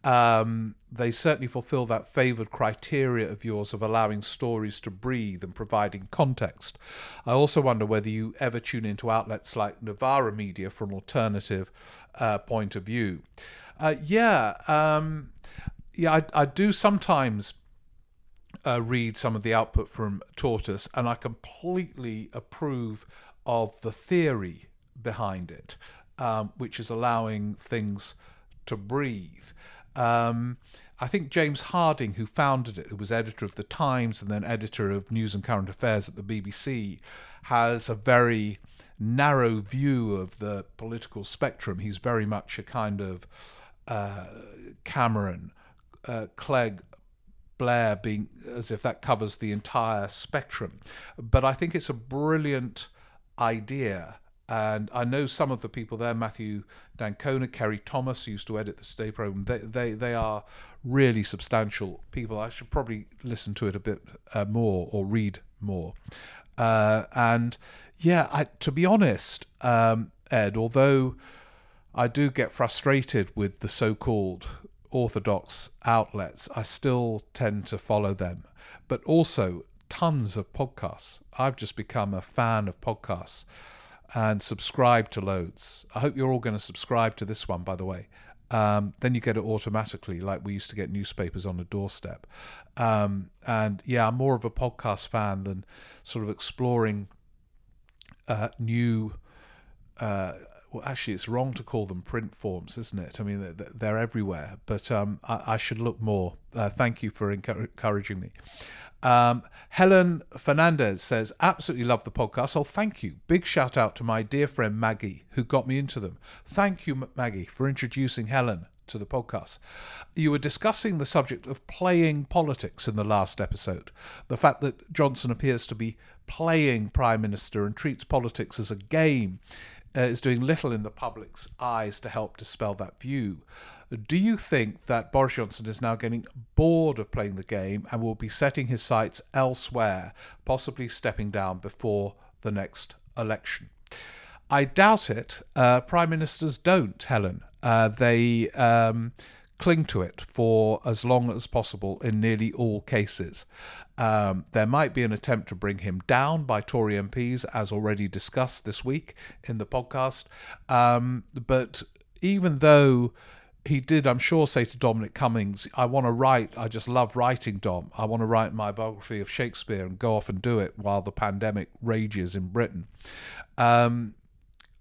Um, they certainly fulfill that favoured criteria of yours of allowing stories to breathe and providing context. I also wonder whether you ever tune into outlets like Novara Media for an alternative uh, point of view. Uh, yeah, um, yeah, I, I do sometimes uh, read some of the output from Tortoise, and I completely approve of the theory behind it, um, which is allowing things to breathe. Um, I think James Harding, who founded it, who was editor of The Times and then editor of News and Current Affairs at the BBC, has a very narrow view of the political spectrum. He's very much a kind of uh, Cameron uh, Clegg Blair being as if that covers the entire spectrum. But I think it's a brilliant idea. And I know some of the people there, Matthew D'Ancona, Ceri Thomas, used to edit the Today program. They, they, they are really substantial people. I should probably listen to it a bit uh, more or read more. Uh, and yeah, I, to be honest, um, Ed, although I do get frustrated with the so called orthodox outlets, I still tend to follow them. But also tons of podcasts. I've just become a fan of podcasts and subscribe to loads. I hope you're all going to subscribe to this one, by the way. Um, then you get it automatically, like we used to get newspapers on the doorstep. Um, and yeah, I'm more of a podcast fan than sort of exploring uh, new uh, well, actually, it's wrong to call them print forms, isn't it? I mean, they're, they're everywhere, but um, I, I, should look more. Uh, thank you for encouraging me. Um, Helen Fernandez says, absolutely love the podcast. Oh, thank you. Big shout out to my dear friend Maggie, who got me into them. Thank you, Maggie, for introducing Helen to the podcast. You were discussing the subject of playing politics in the last episode. The fact that Johnson appears to be playing Prime Minister and treats politics as a game uh, is doing little in the public's eyes to help dispel that view. Do you think that Boris Johnson is now getting bored of playing the game and will be setting his sights elsewhere, possibly stepping down before the next election? I doubt it. Uh, prime ministers don't, Helen. Uh, they um, cling to it for as long as possible in nearly all cases. Um, there might be an attempt to bring him down by Tory MPs, as already discussed this week in the podcast. Um, but even though he did, I'm sure, say to Dominic Cummings, I want to write, I just love writing, Dom. I want to write my biography of Shakespeare and go off and do it while the pandemic rages in Britain. Um,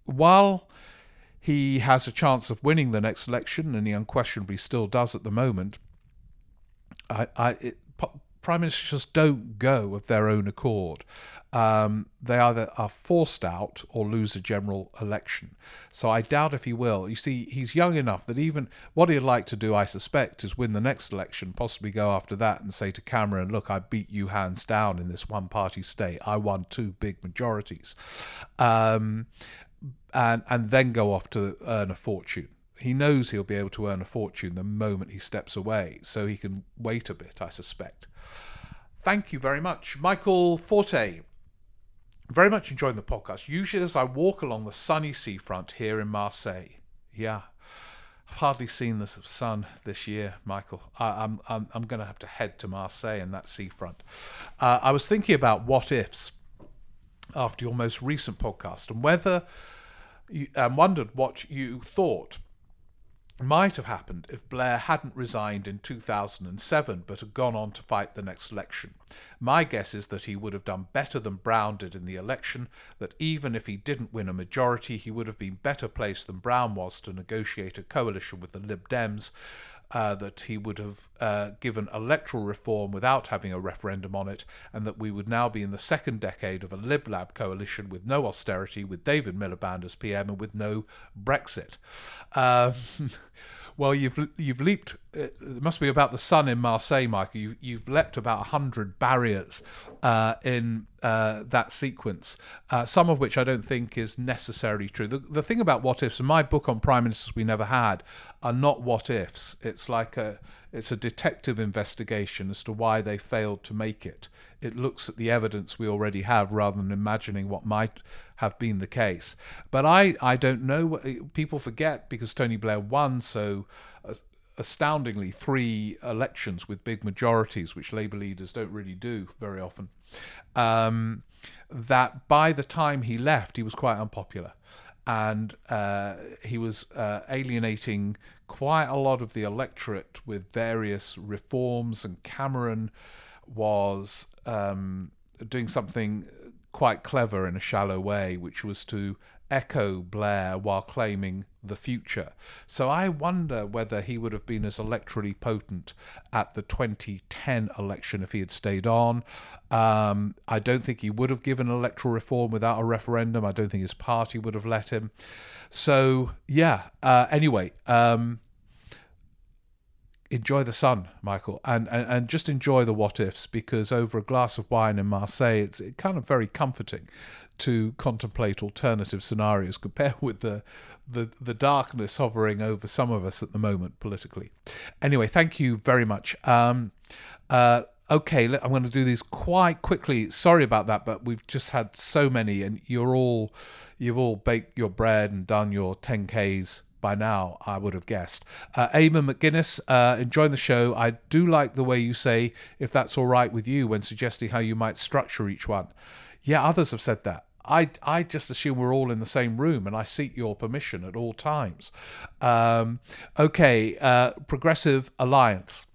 while he has a chance of winning the next election, and he unquestionably still does at the moment, I, I, it, prime ministers just don't go of their own accord. Um, they either are forced out or lose a general election. So I doubt if he will. You see, he's young enough that even what he'd like to do, I suspect, is win the next election, possibly go after that and say to Cameron, "Look, I beat you hands down in this one-party state. I won two big majorities," um, and and then go off to earn a fortune he knows he'll be able to earn a fortune the moment he steps away, so he can wait a bit, I suspect. Thank you very much. Michael Foot, very much enjoying the podcast. Usually, as I walk along the sunny seafront here in Marseille, yeah, I've hardly seen the sun this year, Michael. I, am I'm, I'm going to have to head to Marseille and that seafront. Uh, I was thinking about what ifs after your most recent podcast and whether you um, wondered what you thought might have happened if Blair hadn't resigned in 2007 but had gone on to fight the next election. My guess is that he would have done better than Brown did in the election, that even if he didn't win a majority, he would have been better placed than Brown was to negotiate a coalition with the Lib Dems, uh, that he would have uh, given electoral reform without having a referendum on it, and that we would now be in the second decade of a Lib Lab coalition with no austerity, with David Miliband as PM, and with no Brexit. Um, well, you've you've leaped. Uh, it must be about the sun in Marseille, Michael. You, you've leapt about hundred barriers uh, in uh, that sequence. Uh, some of which I don't think is necessarily true. The, the thing about what ifs, in my book on prime ministers we never had, are not what ifs. It's like a it's a detective investigation as to why they failed to make it. It looks at the evidence we already have rather than imagining what might have been the case. But I, I don't know. People forget because Tony Blair won so astoundingly three elections with big majorities, which Labour leaders don't really do very often. Um, that by the time he left, he was quite unpopular. And uh, he was uh, alienating quite a lot of the electorate with various reforms, and Cameron was um, doing something quite clever in a shallow way, which was to echo Blair while claiming the future. So I wonder whether he would have been as electorally potent at the 2010 election if he had stayed on. Um, I don't think he would have given electoral reform without a referendum. I don't think his party would have let him. So, yeah, uh, anyway. Um, enjoy the sun, Michael, and, and, and just enjoy the what ifs because over a glass of wine in Marseille, it's kind of very comforting to contemplate alternative scenarios compared with the, the the darkness hovering over some of us at the moment politically. Anyway, thank you very much. Um, uh, okay, I'm going to do these quite quickly. Sorry about that, but we've just had so many, and you're all you've all baked your bread and done your 10ks by now, I would have guessed. Uh, Eamon McGuinness, uh, enjoying the show. I do like the way you say, if that's all right with you, when suggesting how you might structure each one. Yeah, others have said that. I, I just assume we're all in the same room and I seek your permission at all times. Um, okay, uh, Progressive Alliance.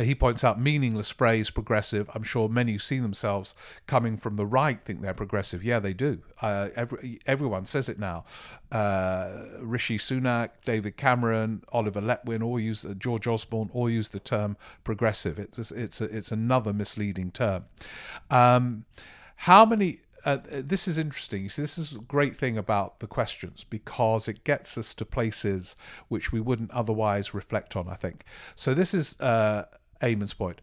Uh, he points out meaningless phrase progressive. I'm sure many who see themselves coming from the right think they're progressive. Yeah, they do. Uh, every, everyone says it now. Uh, Rishi Sunak, David Cameron, Oliver Letwin all use George Osborne all use the term progressive. It's it's a, it's another misleading term. Um, how many? Uh, this is interesting. You see, this is a great thing about the questions because it gets us to places which we wouldn't otherwise reflect on. I think so. This is uh, Eamon's point.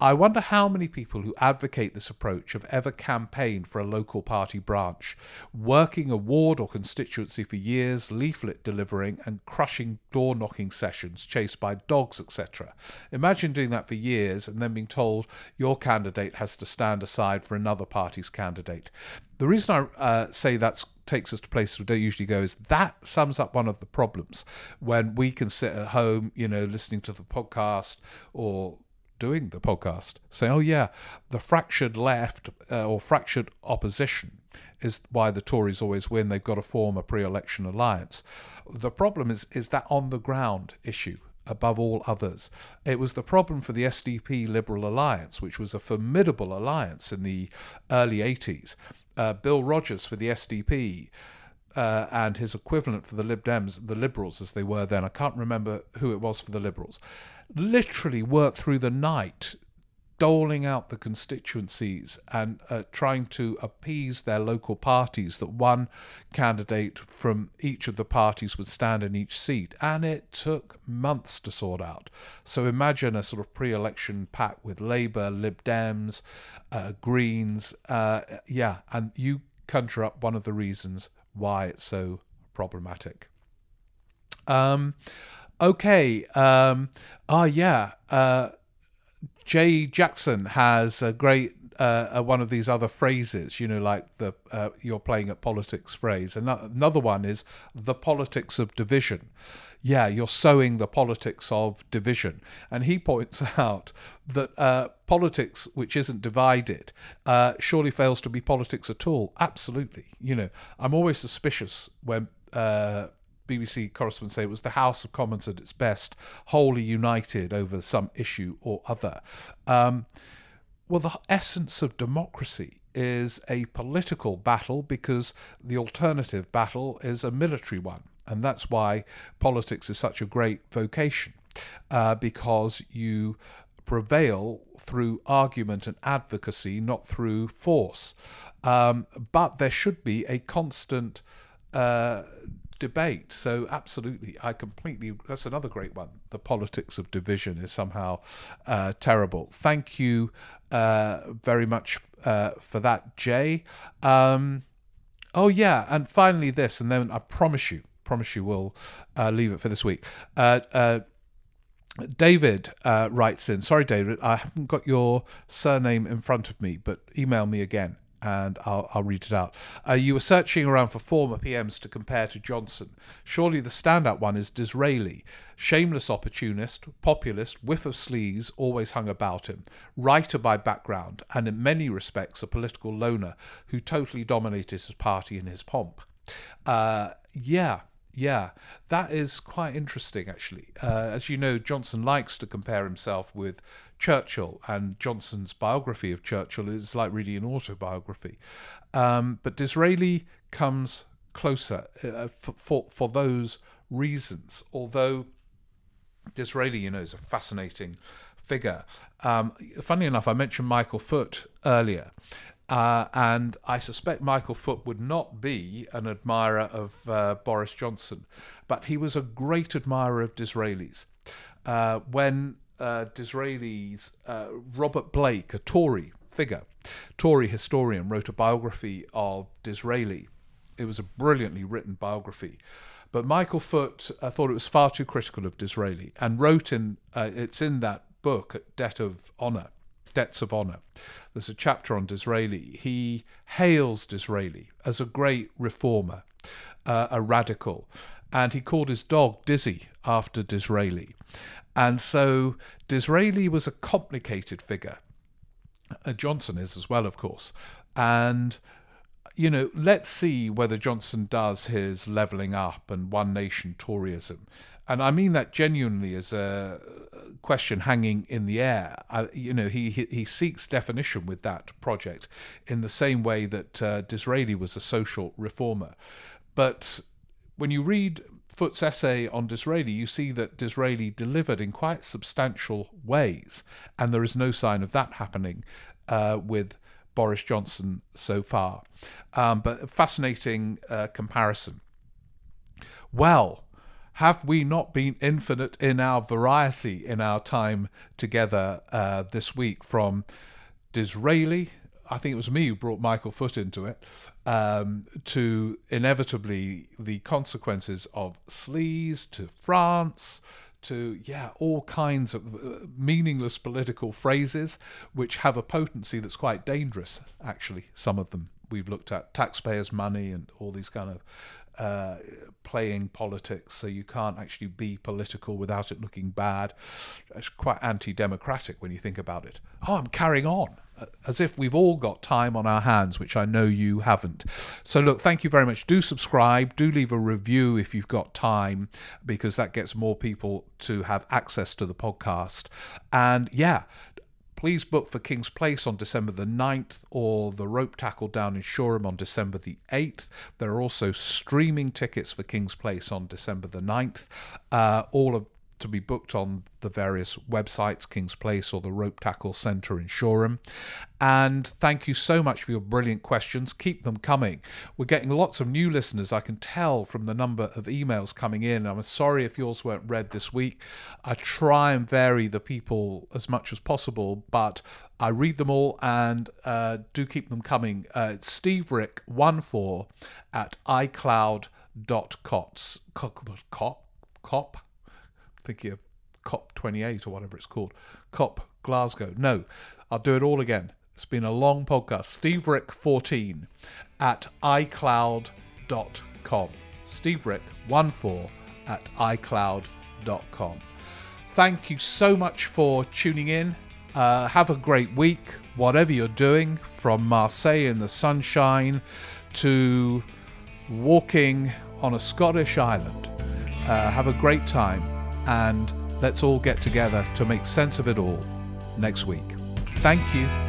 I wonder how many people who advocate this approach have ever campaigned for a local party branch, working a ward or constituency for years, leaflet delivering and crushing door knocking sessions chased by dogs, etc. Imagine doing that for years and then being told your candidate has to stand aside for another party's candidate. The reason I uh, say that takes us to places we don't usually go is that sums up one of the problems when we can sit at home, you know, listening to the podcast or doing the podcast, saying, "Oh yeah, the fractured left uh, or fractured opposition is why the Tories always win. They've got to form a pre-election alliance." The problem is is that on the ground issue above all others. It was the problem for the SDP Liberal Alliance, which was a formidable alliance in the early 80s. Uh, Bill Rodgers for the SDP. Uh, and his equivalent for the Lib Dems, the Liberals as they were then, I can't remember who it was for the Liberals, literally worked through the night doling out the constituencies and uh, trying to appease their local parties that one candidate from each of the parties would stand in each seat. And it took months to sort out. So imagine a sort of pre election pact with Labour, Lib Dems, uh, Greens. Uh, yeah, and you conjure up one of the reasons why it's so problematic. Um, okay. Um, oh, yeah. Uh, Jay Jackson has a great uh, one of these other phrases, you know, like the uh, you're playing at politics phrase. Another one is the politics of division. Yeah, you're sowing the politics of division. And he points out that uh, politics which isn't divided uh, surely fails to be politics at all. Absolutely. You know, I'm always suspicious when uh, BBC correspondents say it was the House of Commons at its best, wholly united over some issue or other. Um, well, the essence of democracy is a political battle because the alternative battle is a military one. And that's why politics is such a great vocation, uh, because you prevail through argument and advocacy, not through force. Um, but there should be a constant uh, debate. So, absolutely, I completely. That's another great one. The politics of division is somehow uh, terrible. Thank you uh, very much uh, for that, Jay. Um, oh yeah, and finally this, and then I promise you, promise you, we'll uh, leave it for this week. Uh, uh, David writes in, sorry, David, I haven't got your surname in front of me, but email me again and I'll, I'll read it out. Uh, you were searching around for former PMs to compare to Johnson. Surely the standout one is Disraeli. Shameless opportunist, populist, whiff of sleaze always hung about him. Writer by background, and in many respects a political loner who totally dominated his party in his pomp. Uh, yeah, yeah, that is quite interesting, actually. Uh, as you know, Johnson likes to compare himself with Churchill, and Johnson's biography of Churchill is like reading an autobiography. Um, but Disraeli comes closer uh, for, for, for those reasons, although Disraeli, you know, is a fascinating figure. Um, funny enough, I mentioned Michael Foot earlier, uh, and I suspect Michael Foot would not be an admirer of uh, Boris Johnson, but he was a great admirer of Disraeli's. Uh, when uh, Disraeli's uh, Robert Blake, a Tory figure, Tory historian, wrote a biography of Disraeli. It was a brilliantly written biography. But Michael Foot uh, thought it was far too critical of Disraeli and wrote in, uh, it's in that book, Debt of Honour, Debts of Honour. There's a chapter on Disraeli. He hails Disraeli as a great reformer, uh, a radical, and he called his dog Dizzy after Disraeli. And so Disraeli was a complicated figure. Uh, Johnson is as well, of course. And, you know, let's see whether Johnson does his levelling up and one nation Toryism. And I mean that genuinely as a question hanging in the air. I, you know, he, he, he seeks definition with that project in the same way that uh, Disraeli was a social reformer. But when you read Foot's essay on Disraeli, you see that Disraeli delivered in quite substantial ways, and there is no sign of that happening uh, with Boris Johnson so far. Um, but fascinating uh, comparison. Well, have we not been infinite in our variety in our time together uh, this week from Disraeli I think it was me who brought Michael Foot into it, um, to inevitably the consequences of sleaze to France to yeah all kinds of uh, meaningless political phrases which have a potency that's quite dangerous actually some of them we've looked at taxpayers money and all these kind of uh, playing politics, so you can't actually be political without it looking bad. It's quite anti democratic when you think about it. Oh, I'm carrying on as if we've all got time on our hands, which I know you haven't. So, look, thank you very much. Do subscribe, do leave a review if you've got time, because that gets more people to have access to the podcast. And yeah, please book for Kings Place on December the 9th or the Ropetackle down in Shoreham on December the 8th. There are also streaming tickets for Kings Place on December the 9th. Uh, all of to be booked on the various websites, Kings Place or the Ropetackle Centre in Shoreham. And thank you so much for your brilliant questions. Keep them coming. We're getting lots of new listeners, I can tell from the number of emails coming in. I'm sorry if yours weren't read this week. I try and vary the people as much as possible, but I read them all and uh, do keep them coming. Uh, Steve Rick 14 at iCloud.cots. Cop, cop, thinking of COP28 or whatever it's called. COP Glasgow. No, I'll do it all again. It's been a long podcast. Steve Rick 14 at iCloud.com. Steve Rick 14 at iCloud.com. Thank you so much for tuning in. Uh, have a great week, whatever you're doing, from Marseille in the sunshine to walking on a Scottish island. Uh, have a great time and let's all get together to make sense of it all next week. Thank you.